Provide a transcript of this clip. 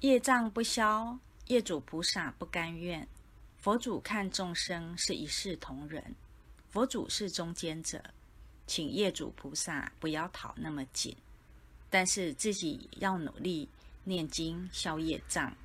业障不消业主菩萨不甘愿。佛祖看众生是一视同仁佛祖是中间者请业主菩萨不要讨那么紧。但是自己要努力念经消业障